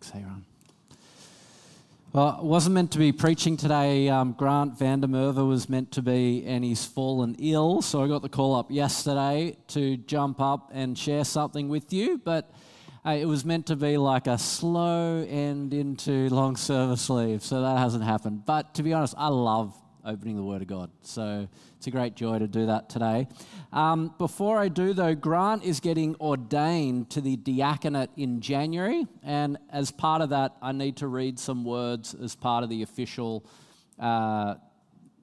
Thanks, Aaron. Well, I wasn't meant to be preaching today. Um, Grant Vandermerver was meant to be, and he's fallen ill. So I got the call up yesterday to jump up and share something with you. But uh, it was meant to be like a slow end into long service leave. So that hasn't happened. But to be honest, I love opening the Word of God. So it's a great joy to do that today. Um, before I do, though, Grant is getting ordained to the diaconate in January. And as part of that, I need to read some words as part of the official. Uh,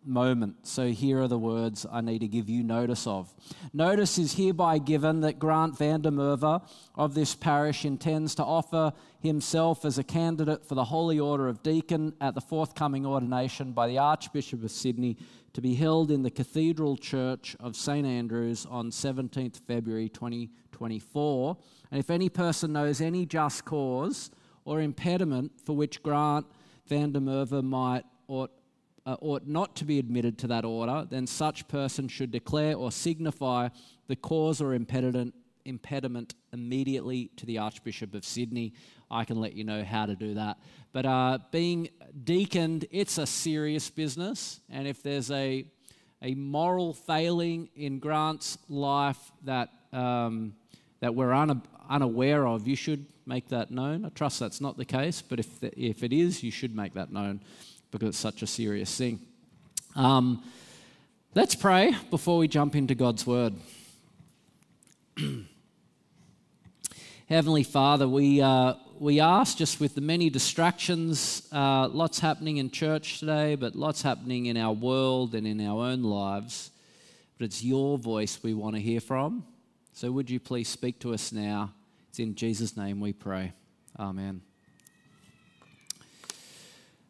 moment. So here are the words I need to give you notice of. Notice is hereby given that Grant Vandermerver of this parish intends to offer himself as a candidate for the Holy Order of Deacon at the forthcoming ordination by the Archbishop of Sydney to be held in the Cathedral Church of St Andrews on 17th February 2024. And if any person knows any just cause or impediment for which Grant Vandermerver might ought uh, ought not to be admitted to that order, then such person should declare or signify the cause or impediment, impediment immediately to the Archbishop of Sydney. I can let you know how to do that. But uh, being deaconed, it's a serious business, and if there's a a moral failing in Grant's life that um, that we're una- unaware of, you should make that known. I trust that's not the case, but if the, if it is, you should make that known because it's such a serious thing. Um, let's pray before we jump into God's word. Heavenly Father, we, uh, we ask just with the many distractions, uh, lots happening in church today, but lots happening in our world and in our own lives. But it's your voice we want to hear from. So would you please speak to us now? It's in Jesus' name we pray. Amen.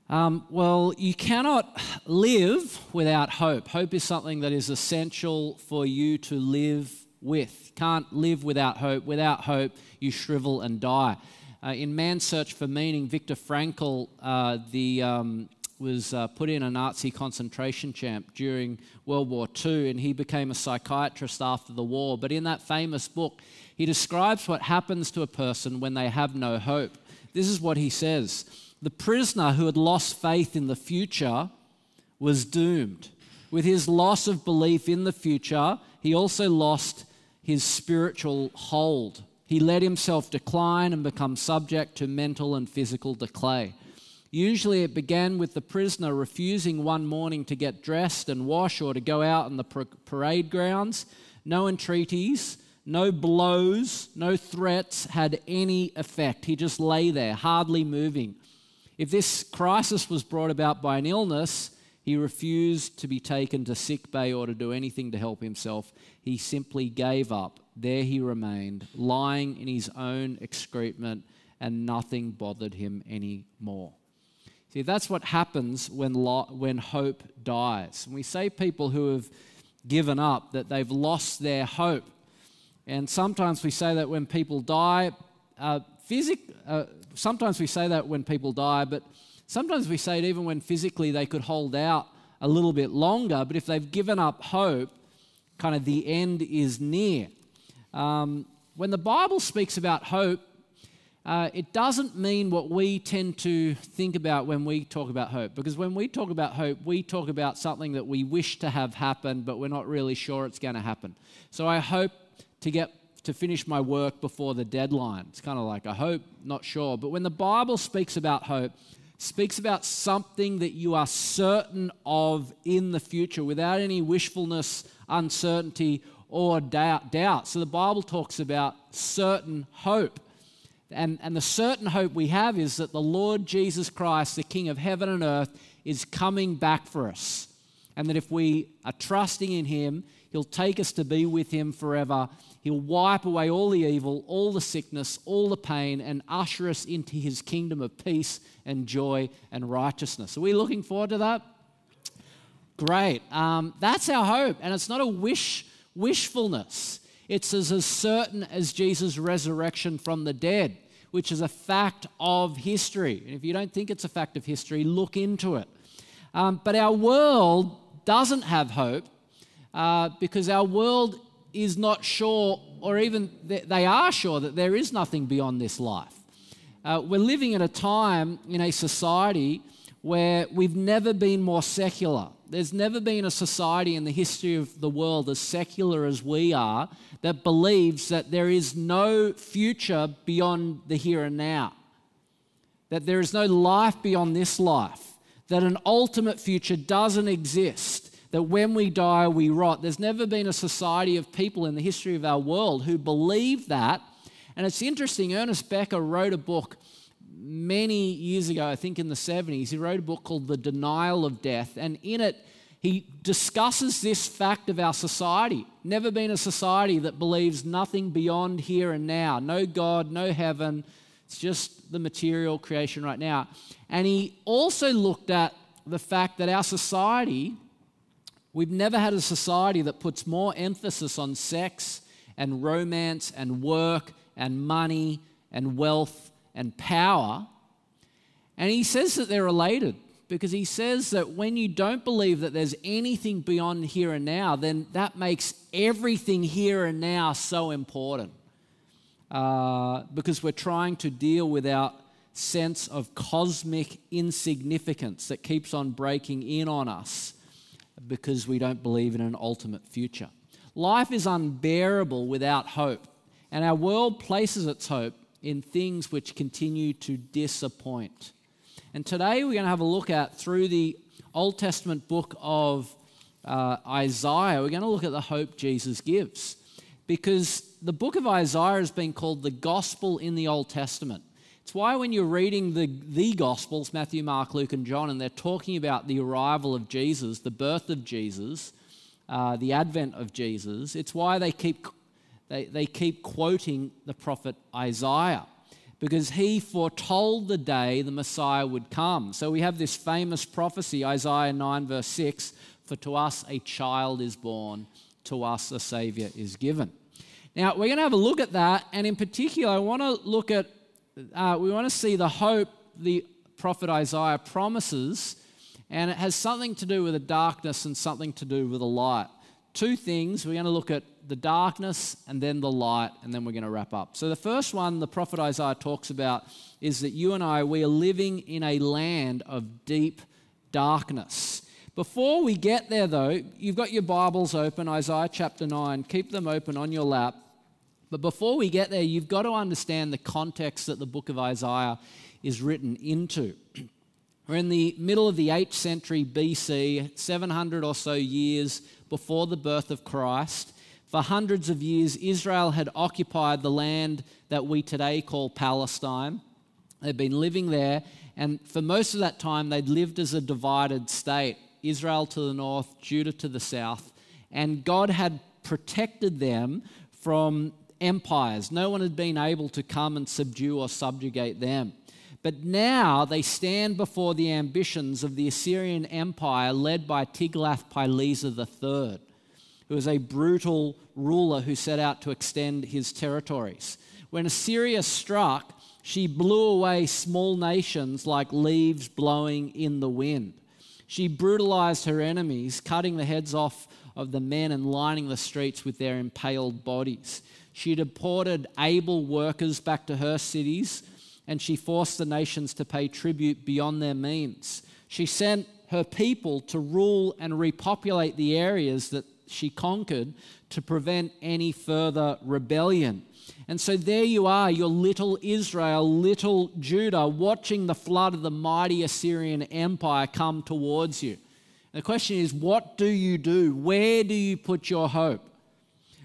Um, well, you cannot live without hope. Hope is something that is essential for you to live with. Can't live without hope. Without hope, you shrivel and die. Uh, in Man's Search for Meaning, Viktor Frankl uh, the, um, was uh, put in a Nazi concentration camp during World War II, and he became a psychiatrist after the war. But in that famous book, he describes what happens to a person when they have no hope. This is what he says. The prisoner who had lost faith in the future was doomed. With his loss of belief in the future, he also lost his spiritual hold. He let himself decline and become subject to mental and physical decay. Usually, it began with the prisoner refusing one morning to get dressed and wash or to go out on the parade grounds. No entreaties, no blows, no threats had any effect. He just lay there, hardly moving. If this crisis was brought about by an illness, he refused to be taken to sick bay or to do anything to help himself. He simply gave up. There he remained, lying in his own excrement, and nothing bothered him anymore. See, that's what happens when, lo- when hope dies. And we say people who have given up, that they've lost their hope. And sometimes we say that when people die, uh, physic, uh, sometimes we say that when people die, but sometimes we say it even when physically they could hold out a little bit longer. But if they've given up hope, kind of the end is near. Um, when the Bible speaks about hope, uh, it doesn't mean what we tend to think about when we talk about hope. Because when we talk about hope, we talk about something that we wish to have happen, but we're not really sure it's going to happen. So I hope to get to finish my work before the deadline. It's kind of like I hope, not sure. But when the Bible speaks about hope, speaks about something that you are certain of in the future without any wishfulness, uncertainty, or doubt. doubt. So the Bible talks about certain hope. And, and the certain hope we have is that the Lord Jesus Christ, the King of heaven and earth, is coming back for us. And that if we are trusting in Him, He'll take us to be with Him forever. He'll wipe away all the evil, all the sickness, all the pain, and usher us into His kingdom of peace and joy and righteousness. Are we looking forward to that? Great. Um, that's our hope. And it's not a wish, wishfulness, it's as, as certain as Jesus' resurrection from the dead, which is a fact of history. And if you don't think it's a fact of history, look into it. Um, but our world doesn't have hope uh, because our world is not sure, or even they are sure, that there is nothing beyond this life. Uh, we're living at a time in a society where we've never been more secular. There's never been a society in the history of the world as secular as we are that believes that there is no future beyond the here and now, that there is no life beyond this life, that an ultimate future doesn't exist, that when we die, we rot. There's never been a society of people in the history of our world who believe that. And it's interesting, Ernest Becker wrote a book many years ago, I think in the 70s, he wrote a book called The Denial of Death. And in it, he discusses this fact of our society. Never been a society that believes nothing beyond here and now. No God, no heaven. It's just the material creation right now. And he also looked at the fact that our society, we've never had a society that puts more emphasis on sex and romance and work and money and wealth and power. And he says that they're related because he says that when you don't believe that there's anything beyond here and now, then that makes everything here and now so important. Uh, because we're trying to deal with our sense of cosmic insignificance that keeps on breaking in on us because we don't believe in an ultimate future. Life is unbearable without hope, and our world places its hope in things which continue to disappoint. And today we're going to have a look at, through the Old Testament book of uh, Isaiah, we're going to look at the hope Jesus gives. Because the book of Isaiah has been called the gospel in the Old Testament. It's why when you're reading the, the Gospels, Matthew, Mark, Luke, and John, and they're talking about the arrival of Jesus, the birth of Jesus, uh, the advent of Jesus, it's why they keep they, they keep quoting the prophet Isaiah because he foretold the day the Messiah would come. So we have this famous prophecy, Isaiah 9, verse 6 For to us a child is born, to us a Savior is given. Now, we're going to have a look at that, and in particular, I want to look at, uh, we want to see the hope the prophet Isaiah promises, and it has something to do with the darkness and something to do with the light. Two things. We're going to look at the darkness and then the light, and then we're going to wrap up. So, the first one the prophet Isaiah talks about is that you and I, we are living in a land of deep darkness. Before we get there, though, you've got your Bibles open, Isaiah chapter 9. Keep them open on your lap. But before we get there, you've got to understand the context that the book of Isaiah is written into. We're in the middle of the 8th century BC, 700 or so years before the birth of Christ. For hundreds of years, Israel had occupied the land that we today call Palestine. They'd been living there, and for most of that time, they'd lived as a divided state Israel to the north, Judah to the south. And God had protected them from empires. No one had been able to come and subdue or subjugate them. But now they stand before the ambitions of the Assyrian Empire led by Tiglath-Pileser III who was a brutal ruler who set out to extend his territories. When Assyria struck, she blew away small nations like leaves blowing in the wind. She brutalized her enemies, cutting the heads off of the men and lining the streets with their impaled bodies. She deported able workers back to her cities, and she forced the nations to pay tribute beyond their means. She sent her people to rule and repopulate the areas that she conquered to prevent any further rebellion. And so there you are, your little Israel, little Judah, watching the flood of the mighty Assyrian Empire come towards you. And the question is, what do you do? Where do you put your hope?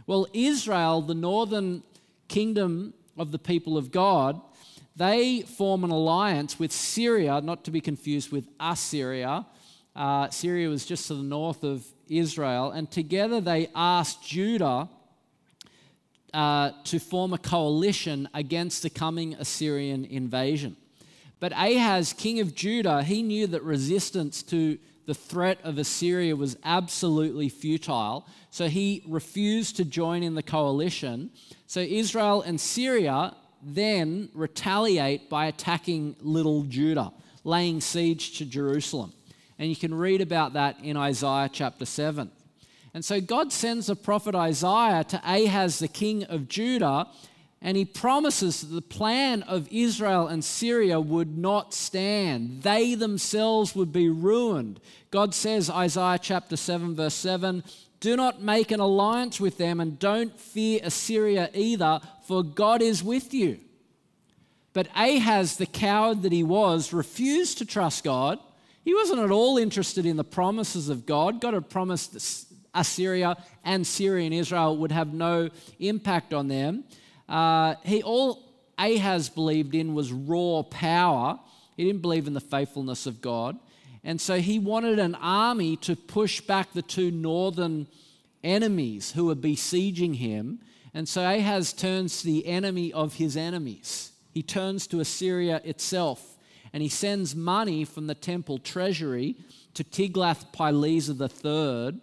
Well, Israel, the northern kingdom of the people of God, they form an alliance with Syria, not to be confused with Assyria. Uh, Syria was just to the north of Israel, and together they asked Judah uh, to form a coalition against the coming Assyrian invasion. But Ahaz, king of Judah, he knew that resistance to the threat of Assyria was absolutely futile, so he refused to join in the coalition. So Israel and Syria then retaliate by attacking little Judah, laying siege to Jerusalem. And you can read about that in Isaiah chapter 7. And so God sends the prophet Isaiah to Ahaz, the king of Judah, and he promises that the plan of Israel and Syria would not stand. They themselves would be ruined. God says, Isaiah chapter 7, verse 7, do not make an alliance with them and don't fear Assyria either, for God is with you. But Ahaz, the coward that he was, refused to trust God. He wasn't at all interested in the promises of God. God had promised Assyria and Syria and Israel would have no impact on them. Uh, he all Ahaz believed in was raw power. He didn't believe in the faithfulness of God. And so he wanted an army to push back the two northern enemies who were besieging him. And so Ahaz turns to the enemy of his enemies. He turns to Assyria itself and he sends money from the temple treasury to Tiglath-Pileser III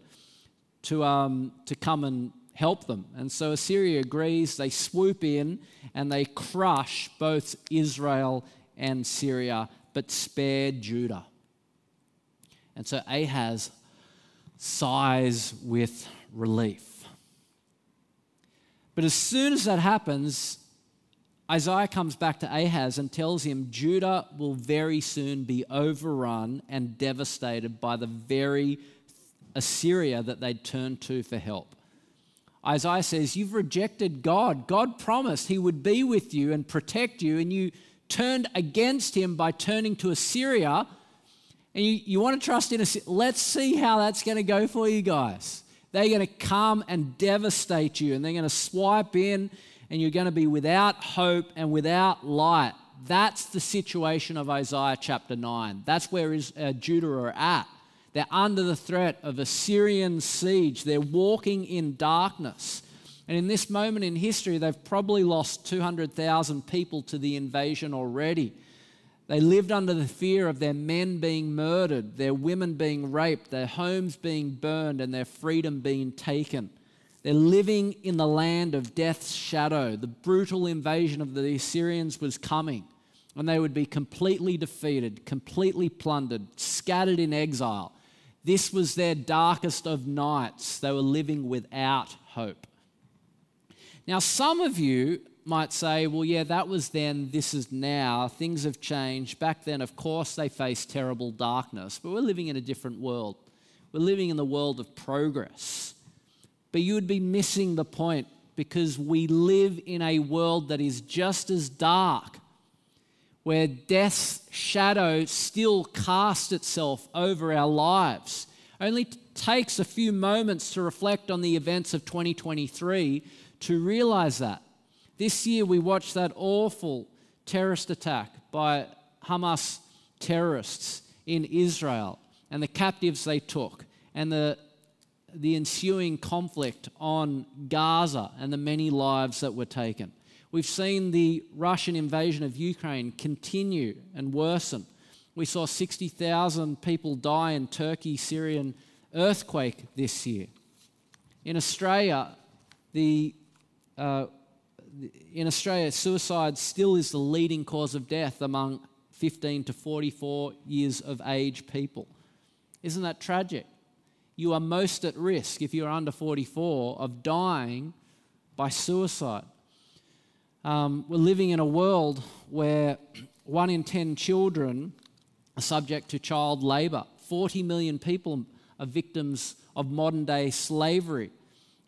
to, um, to come and help them. And so Assyria agrees, they swoop in and they crush both Israel and Syria, but spare Judah. And so Ahaz sighs with relief. But as soon as that happens, Isaiah comes back to Ahaz and tells him Judah will very soon be overrun and devastated by the very Assyria that they'd turned to for help. Isaiah says, You've rejected God. God promised He would be with you and protect you, and you turned against Him by turning to Assyria. And you, you want to trust in Assyria. Let's see how that's going to go for you guys. They're going to come and devastate you, and they're going to swipe in, and you're going to be without hope and without light. That's the situation of Isaiah chapter 9. That's where uh, Judah are at. They're under the threat of Assyrian siege. They're walking in darkness. And in this moment in history, they've probably lost 200,000 people to the invasion already. They lived under the fear of their men being murdered, their women being raped, their homes being burned, and their freedom being taken. They're living in the land of death's shadow. The brutal invasion of the Assyrians was coming, and they would be completely defeated, completely plundered, scattered in exile. This was their darkest of nights. They were living without hope. Now, some of you might say, well, yeah, that was then, this is now. Things have changed. Back then, of course, they faced terrible darkness, but we're living in a different world. We're living in the world of progress. But you would be missing the point because we live in a world that is just as dark, where death's shadow still casts itself over our lives. Only takes a few moments to reflect on the events of 2023 to realize that. This year, we watched that awful terrorist attack by Hamas terrorists in Israel and the captives they took and the, the ensuing conflict on Gaza and the many lives that were taken. We've seen the Russian invasion of Ukraine continue and worsen. We saw 60,000 people die in Turkey Syrian earthquake this year. In Australia, the uh, in Australia, suicide still is the leading cause of death among 15 to 44 years of age people. Isn't that tragic? You are most at risk if you're under 44 of dying by suicide. Um, we're living in a world where one in 10 children are subject to child labour. 40 million people are victims of modern day slavery.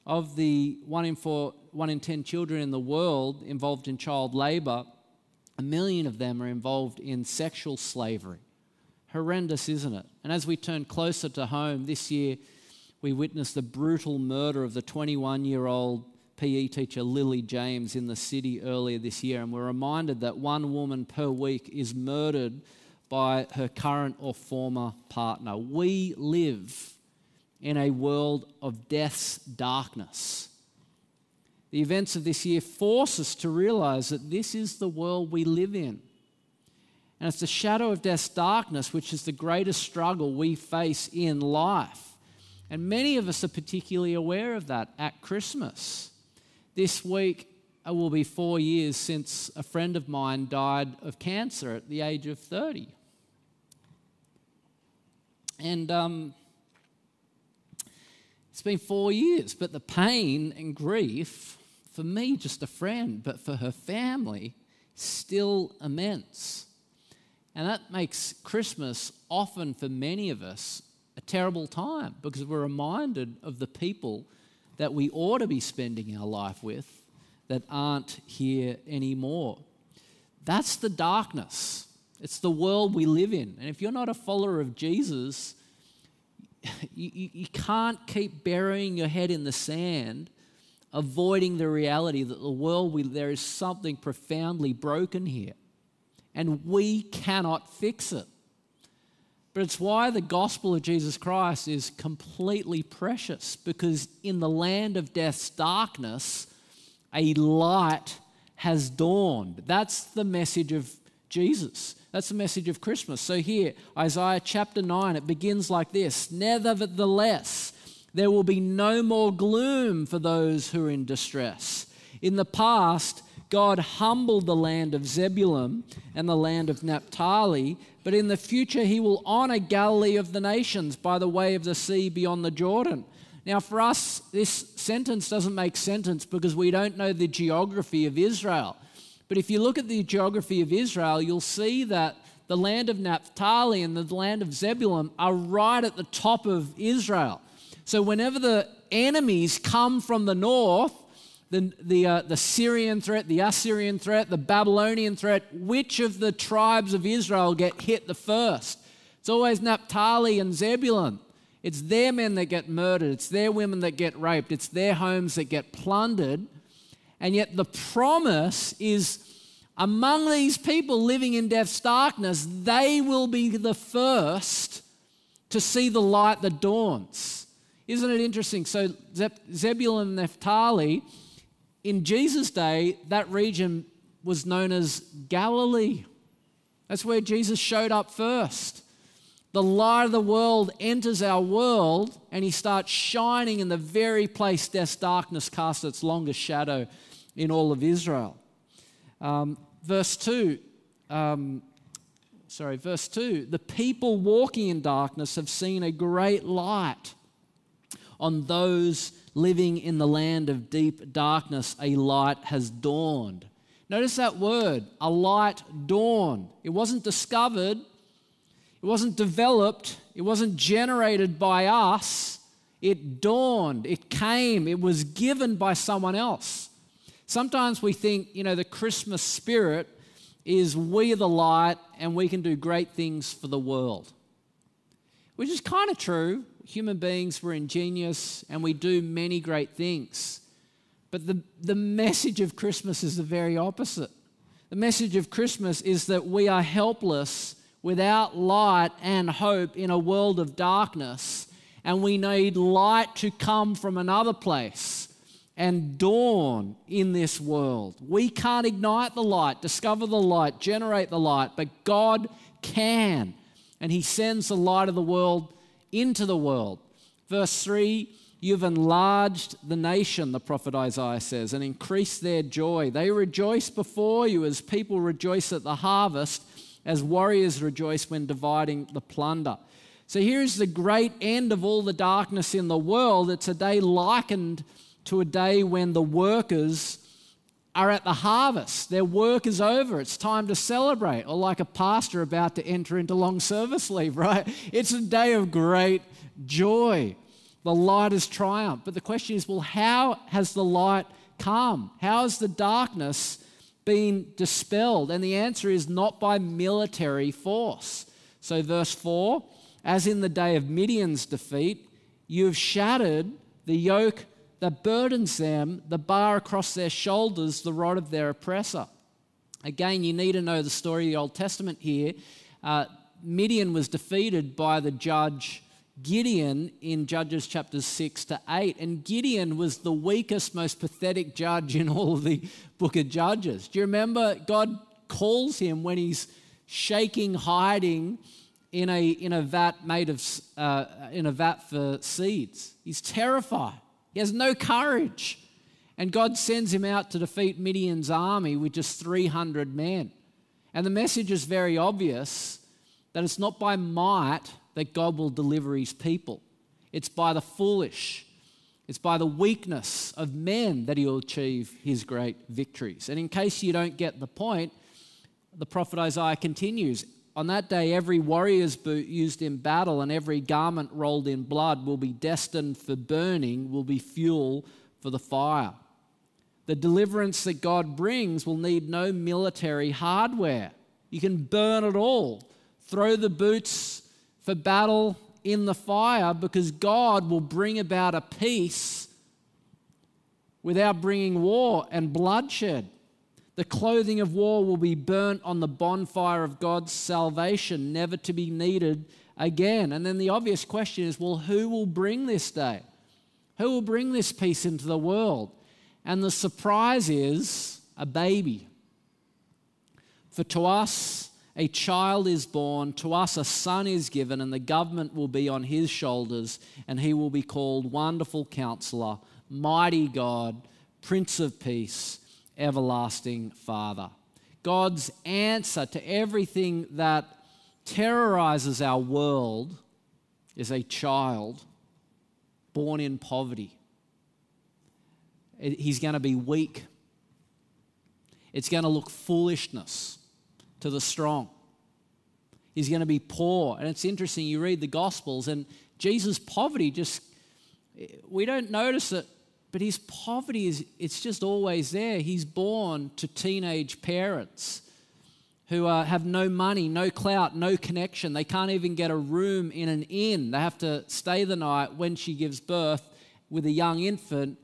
Of the one in four one in 10 children in the world involved in child labor, a million of them are involved in sexual slavery. Horrendous, isn't it? And as we turn closer to home, this year we witnessed the brutal murder of the 21 year old PE teacher Lilie James in the city earlier this year. And we're reminded that one woman per week is murdered by her current or former partner. We live in a world of death's darkness. The events of this year force us to realize that this is the world we live in. And it's the shadow of death's darkness which is the greatest struggle we face in life. And many of us are particularly aware of that at Christmas. This week it will be four years since a friend of mine died of cancer at the age of 30. And um, it's been four years, but the pain and grief for me, just a friend, but for her family, still immense. And that makes Christmas often for many of us a terrible time because we're reminded of the people that we ought to be spending our life with that aren't here anymore. That's the darkness. It's the world we live in. And if you're not a follower of Jesus, you, you, can't keep burying your head in the sand, avoiding the reality that the world we, there is something profoundly broken here. And we cannot fix it. But it's why the gospel of Jesus Christ is completely precious because in the land of death's darkness, a light has dawned. That's the message of Jesus. That's the message of Christmas. So here, Isaiah chapter 9, it begins like this Nevertheless, there will be no more gloom for those who are in distress. In the past, God humbled the land of Zebulun and the land of Naphtali, but in the future he will honor Galilee of the nations by the way of the sea beyond the Jordan. Now, for us, this sentence doesn't make sense because we don't know the geography of Israel. But if you look at the geography of Israel, you'll see that the land of Naphtali and the land of Zebulun are right at the top of Israel. So, whenever the enemies come from the north, the, the, uh, the Syrian threat, the Assyrian threat, the Babylonian threat, which of the tribes of Israel get hit the first? It's always Naphtali and Zebulun. It's their men that get murdered, it's their women that get raped, it's their homes that get plundered. And yet the promise is among these people living in death's darkness, they will be the first to see the light that dawns. Isn't it interesting? So, Zebulun and Naphtali, in Jesus' day, that region was known as Galilee. That's where Jesus showed up first. The light of the world enters our world and he starts shining in the very place death's darkness casts its longest shadow in all of Israel. Um, verse 2, um, sorry, verse 2 the people walking in darkness have seen a great light. On those living in the land of deep darkness, a light has dawned. Notice that word, a light dawned. It wasn't discovered, it wasn't developed, it wasn't generated by us. It dawned, it came, it was given by someone else. Sometimes we think, you know, the Christmas spirit is we are the light and we can do great things for the world, which is kind of true human beings, we're ingenious, and we do many great things. But the, the message of Christmas is the very opposite. The message of Christmas is that we are helpless without light and hope in a world of darkness, and we need light to come from another place and dawn in this world. We can't ignite the light, discover the light, generate the light, but God can. And He sends the light of the world into the world. Verse 3 You've enlarged the nation, the prophet Isaiah says, and increased their joy. They rejoice before you as people rejoice at the harvest, as warriors rejoice when dividing the plunder. So here's the great end of all the darkness in the world. It's a day likened to a day when the workers are at the harvest. Their work is over. It's time to celebrate. Or like a pastor about to enter into long service leave, right? It's a day of great joy. The light has triumphed. But the question is well, how has the light come? How has the darkness been dispelled? And the answer is not by military force. So, verse 4 as in the day of Midian's defeat, you have shattered the yoke that burdens them, the bar across their shoulders, the rod of their oppressor. Again, you need to know the story of the Old Testament here. Uh, Midian was defeated by the judge Gideon in Judges chapters 6 to 8. And Gideon was the weakest, most pathetic judge in all of the book of Judges. Do you remember God calls him when he's shaking, hiding in a, in a vat made of, uh, in a vat for seeds? He's terrified. He has no courage. And God sends him out to defeat Midian's army with just 300 men. And the message is very obvious that it's not by might that God will deliver his people, it's by the foolish. It's by the weakness of men that he'll achieve his great victories. And in case you don't get the point, the prophet Isaiah continues On that day, every warrior's boot used in battle and every garment rolled in blood will be destined for burning, will be fuel for the fire. The deliverance that God brings will need no military hardware. You can burn it all. Throw the boots for battle in the fire because God will bring about a peace without bringing war and bloodshed. The clothing of war will be burnt on the bonfire of God's salvation, never to be needed again. And then the obvious question is well, who will bring this day? Who will bring this peace into the world? And the surprise is a baby. For to us a child is born, to us a son is given, and the government will be on his shoulders, and he will be called Wonderful Counselor, Mighty God, Prince of Peace, Everlasting Father. God's answer to everything that terrorizes our world is a child born in poverty he's going to be weak. It's going to look foolishness to the strong. He's going to be poor. And it's interesting, you read the Gospels, and Jesus' poverty just, we don't notice it, but his poverty is, it's just always there. He's born to teenage parents who uh, have no money, no clout, no connection. They can't even get a room in an inn. They have to stay the night when she gives birth with a young infant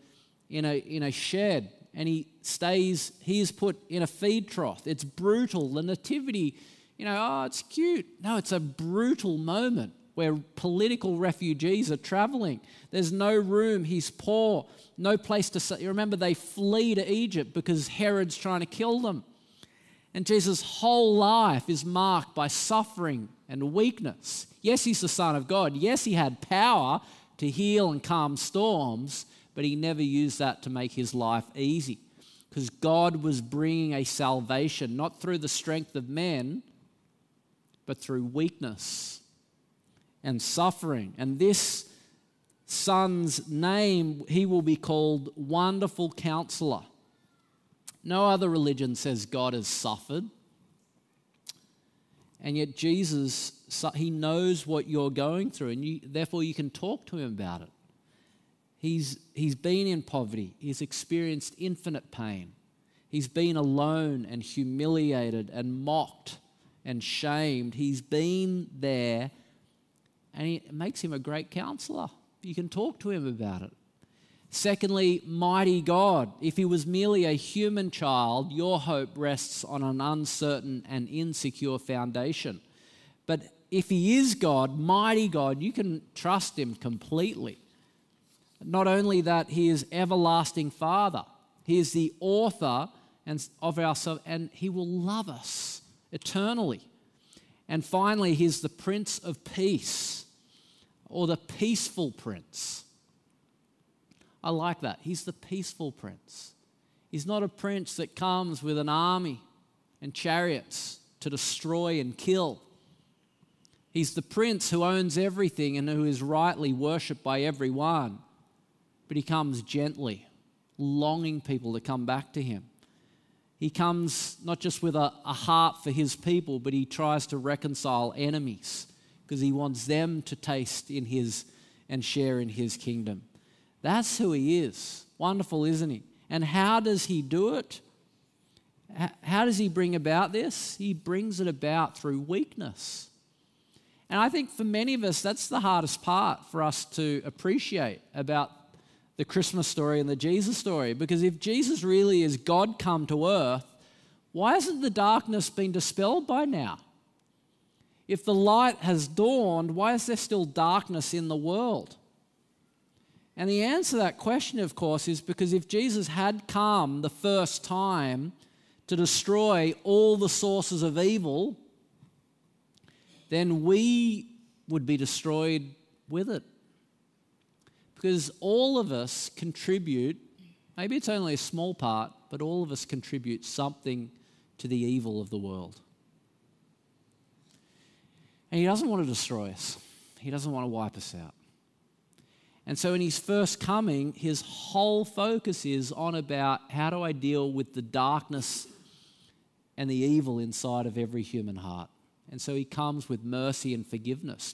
in a, in a shed and he stays, he is put in a feed trough. It's brutal. The nativity, you know, oh, it's cute. No, it's a brutal moment where political refugees are traveling. There's no room. He's poor, no place to stay. Remember, they flee to Egypt because Herod's trying to kill them. And Jesus' whole life is marked by suffering and weakness. Yes, he's the Son of God. Yes, he had power to heal and calm storms, but he never used that to make his life easy. Because God was bringing a salvation, not through the strength of men, but through weakness and suffering. And this son's name, he will be called Wonderful Counselor. No other religion says God has suffered. And yet, Jesus, he knows what you're going through, and you, therefore you can talk to him about it. He's, he's been in poverty, he's experienced infinite pain. He's been alone and humiliated and mocked and shamed. He's been there, and it makes him a great counselor. You can talk to him about it. Secondly, mighty God. If he was merely a human child, your hope rests on an uncertain and insecure foundation. But if he is God, mighty God, you can trust him completely. Not only that, He is everlasting Father. He is the author and of our and He will love us eternally. And finally, He's the Prince of Peace, or the peaceful Prince. I like that. He's the peaceful Prince. He's not a prince that comes with an army and chariots to destroy and kill. He's the prince who owns everything and who is rightly worshipped by everyone but he comes gently, longing people to come back to him. He comes not just with a, a heart for his people, but he tries to reconcile enemies because he wants them to taste in his and share in his kingdom. That's who he is. Wonderful, isn't he? And how does he do it? How does he bring about this? He brings it about through weakness. And I think for many of us, that's the hardest part for us to appreciate about the Christmas story and the Jesus story. Because if Jesus really is God come to earth, why hasn't the darkness been dispelled by now? If the light has dawned, why is there still darkness in the world? And the answer to that question, of course, is because if Jesus had come the first time to destroy all the sources of evil, then we would be destroyed with it. Because all of us contribute, maybe it's only a small part, but all of us contribute something to the evil of the world. And He doesn't want to destroy us, He doesn't want to wipe us out. And so in his first coming, his whole focus is on about how do I deal with the darkness and the evil inside of every human heart. And so he comes with mercy and forgiveness.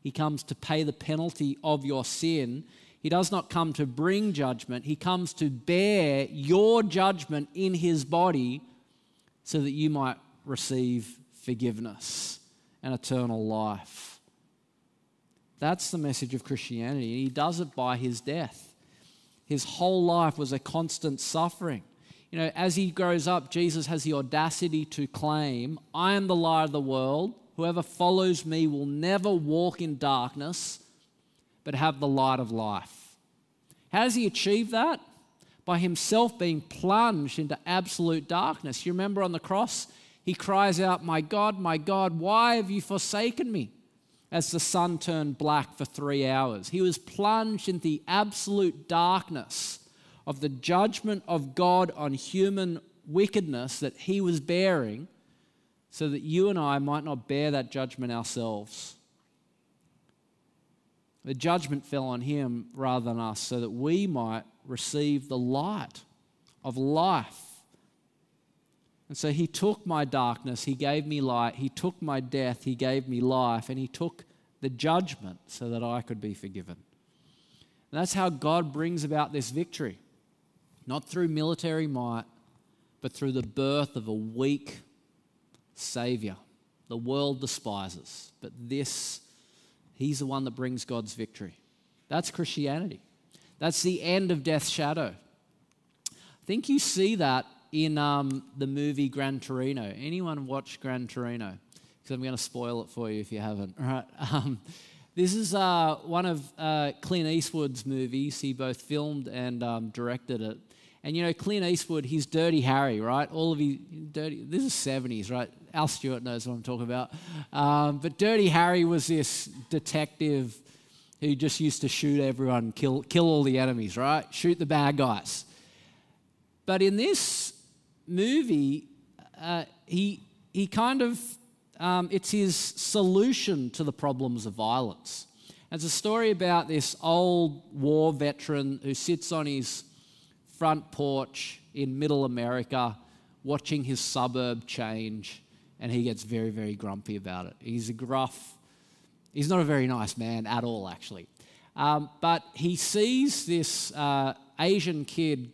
He comes to pay the penalty of your sin. He does not come to bring judgment, he comes to bear your judgment in his body so that you might receive forgiveness and eternal life. That's the message of Christianity. And he does it by his death. His whole life was a constant suffering. You know, as he grows up, Jesus has the audacity to claim, I am the light of the world. Whoever follows me will never walk in darkness, but have the light of life. How does he achieve that? By himself being plunged into absolute darkness. You remember on the cross, he cries out, My God, my God, why have you forsaken me? As the sun turned black for three hours. He was plunged into the absolute darkness of the judgment of God on human wickedness that he was bearing, so that you and I might not bear that judgment ourselves. The judgment fell on him rather than us, so that we might receive the light of life and so he took my darkness, he gave me light. He took my death, he gave me life. And he took the judgment so that I could be forgiven. And that's how God brings about this victory. Not through military might, but through the birth of a weak Savior. The world despises, but this, He's the one that brings God's victory. That's Christianity. That's the end of death's shadow. I think you see that in um, the movie Gran Torino. Anyone watch Gran Torino? Because I'm going to spoil it for you if you haven't. All right. Um, this is uh, one of uh, Clint Eastwood's movies. He both filmed and um, directed it. And you know, Clint Eastwood, he's Dirty Harry, right? All of you, dirty. This is 70s, right? Al Stewart knows what I'm talking about. Um, but Dirty Harry was this detective who just used to shoot everyone, kill, kill all the enemies, right? Shoot the bad guys. But in this movie, uh, he, he kind of, um, it's his solution to the problems of violence. It's a story about this old war veteran who sits on his front porch in middle America watching his suburb change, and he gets very, very grumpy about it. He's a gruff, he's not a very nice man at all, actually. Um, but he sees this uh, Asian kid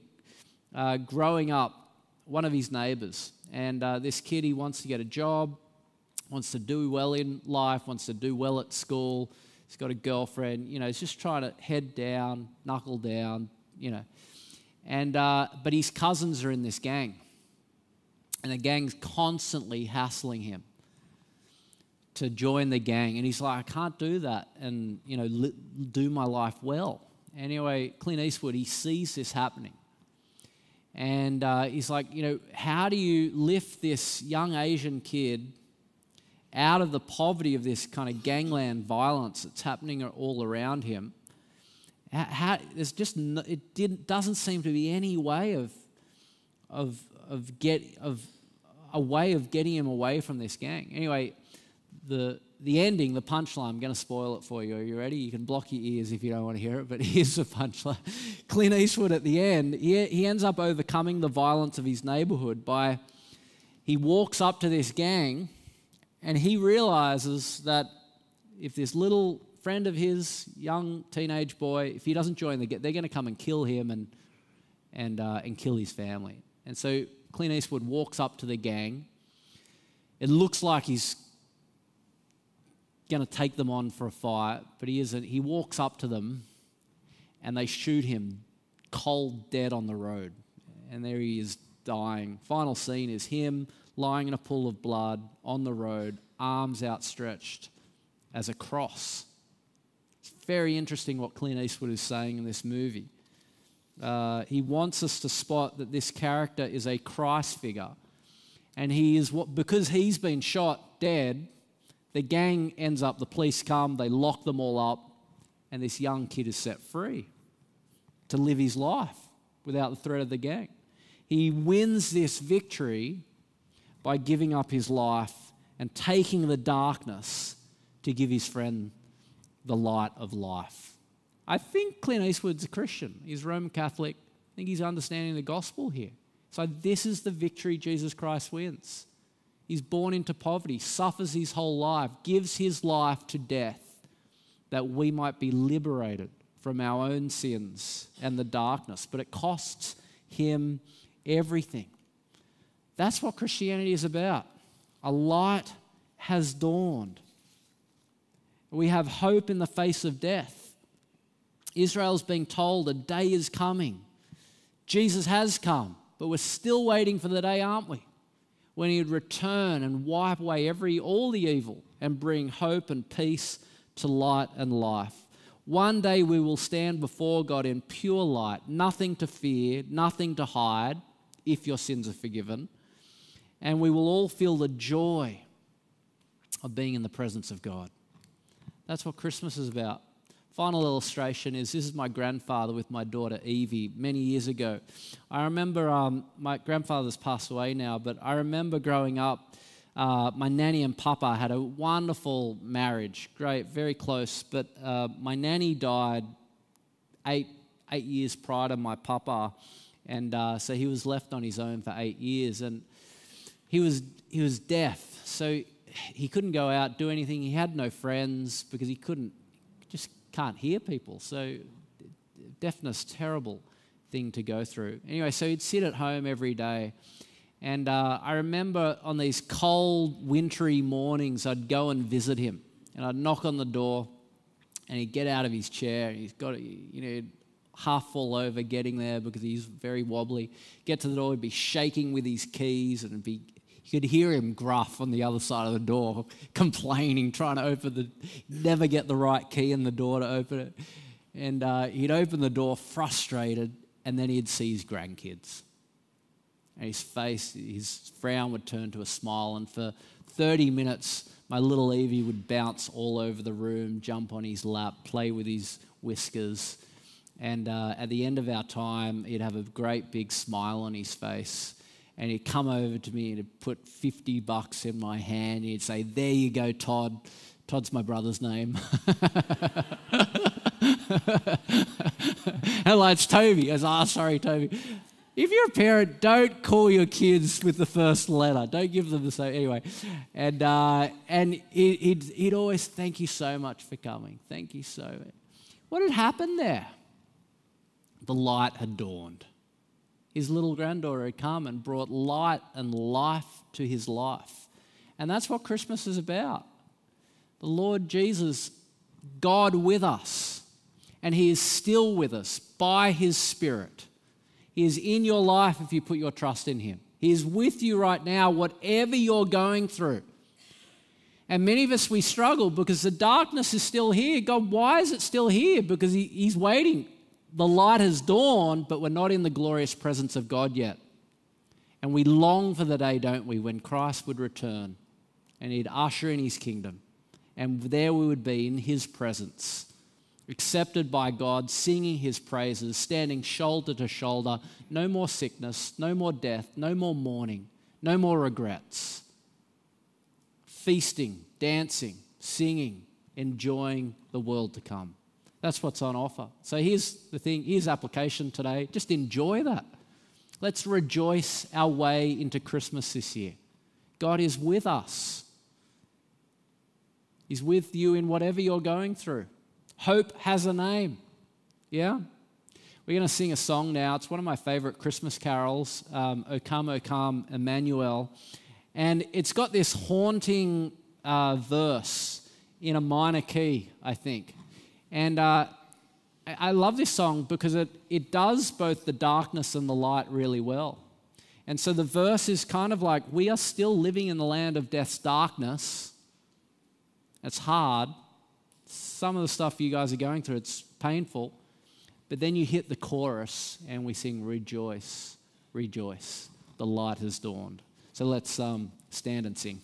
uh, growing up one of his neighbors. And uh, this kid, he wants to get a job, wants to do well in life, wants to do well at school. He's got a girlfriend, you know, he's just trying to head down, knuckle down, you know. And, uh, but his cousins are in this gang. And the gang's constantly hassling him to join the gang. And he's like, I can't do that and, you know, li- do my life well. Anyway, Clint Eastwood, he sees this happening. And uh, he's like, you know, how do you lift this young Asian kid out of the poverty of this kind of gangland violence that's happening all around him? How, there's just no, it didn't, doesn't seem to be any way of, of, of, get, of a way of getting him away from this gang. Anyway, the, the ending, the punchline, I'm going to spoil it for you. Are you ready? You can block your ears if you don't want to hear it, but here's the punchline. Clint Eastwood at the end, he, he ends up overcoming the violence of his neighborhood by he walks up to this gang and he realizes that if this little friend of his, young teenage boy, if he doesn't join the gang, they're going to come and kill him and, and, uh, and kill his family. And so Clint Eastwood walks up to the gang. It looks like he's going to take them on for a fight, but he isn't. He walks up to them and they shoot him cold dead on the road. And there he is dying. Final scene is him lying in a pool of blood on the road, arms outstretched as a cross. It's very interesting what Clint Eastwood is saying in this movie. Uh, he wants us to spot that this character is a Christ figure. And he is what, because he's been shot dead, the gang ends up, the police come, they lock them all up, and this young kid is set free to live his life without the threat of the gang. He wins this victory by giving up his life and taking the darkness to give his friend the light of life. I think Clint Eastwood's a Christian. He's Roman Catholic. I think he's understanding the gospel here. So, this is the victory Jesus Christ wins. He's born into poverty, suffers his whole life, gives his life to death that we might be liberated from our own sins and the darkness. But it costs him everything. That's what Christianity is about. A light has dawned. We have hope in the face of death. Israel's being told a day is coming. Jesus has come, but we're still waiting for the day, aren't we? When he would return and wipe away every all the evil and bring hope and peace to light and life. One day we will stand before God in pure light, nothing to fear, nothing to hide, if your sins are forgiven. And we will all feel the joy of being in the presence of God. That's what Christmas is about. Final illustration is this is my grandfather with my daughter Evie many years ago. I remember um, my grandfather's passed away now, but I remember growing up. Uh, my nanny and papa had a wonderful marriage, great, very close. But uh, my nanny died eight eight years prior to my papa, and uh, so he was left on his own for eight years, and he was he was deaf, so he couldn't go out do anything. He had no friends because he couldn't just can't hear people. So deafness, terrible thing to go through. Anyway, so he'd sit at home every day. And uh, I remember on these cold, wintry mornings, I'd go and visit him. And I'd knock on the door, and he'd get out of his chair. And he's got, you know, half fall over getting there because he's very wobbly. Get to the door, he'd be shaking with his keys, and be you could hear him gruff on the other side of the door, complaining, trying to open the, never get the right key in the door to open it. And uh, he'd open the door frustrated, and then he'd see his grandkids. And his face, his frown would turn to a smile, and for 30 minutes, my little Evie would bounce all over the room, jump on his lap, play with his whiskers. And uh, at the end of our time, he'd have a great big smile on his face and he'd come over to me and he'd put 50 bucks in my hand. He'd say, There you go, Todd. Todd's my brother's name. Hello, it's Toby. I was, oh, sorry, Toby. If you're a parent, don't call your kids with the first letter. Don't give them the same. Anyway, and uh, and he'd, he'd always thank you so much for coming. Thank you so much. What had happened there? The light had dawned his little granddaughter had come and brought light and life to his life. And that's what Christmas is about. The Lord Jesus, God with us, and He is still with us by His Spirit. He is in your life if you put your trust in Him. He is with you right now, whatever you're going through. And many of us, we struggle because the darkness is still here. God, why is it still here? Because he, He's waiting the light has dawned, but we're not in the glorious presence of God yet. And we long for the day, don't we, when Christ would return and he'd usher in his kingdom. And there we would be in his presence, accepted by God, singing his praises, standing shoulder to shoulder. No more sickness, no more death, no more mourning, no more regrets. Feasting, dancing, singing, enjoying the world to come. That's what's on offer. So here's the thing here's application today. Just enjoy that. Let's rejoice our way into Christmas this year. God is with us, He's with you in whatever you're going through. Hope has a name. Yeah? We're going to sing a song now. It's one of my favorite Christmas carols, um, O Come, O Come, Emmanuel. And it's got this haunting uh, verse in a minor key, I think. And uh, I love this song because it, it does both the darkness and the light really well. And so the verse is kind of like, we are still living in the land of death's darkness. It's hard. Some of the stuff you guys are going through, it's painful. But then you hit the chorus and we sing, Rejoice, rejoice. The light has dawned. So let's um, stand and sing.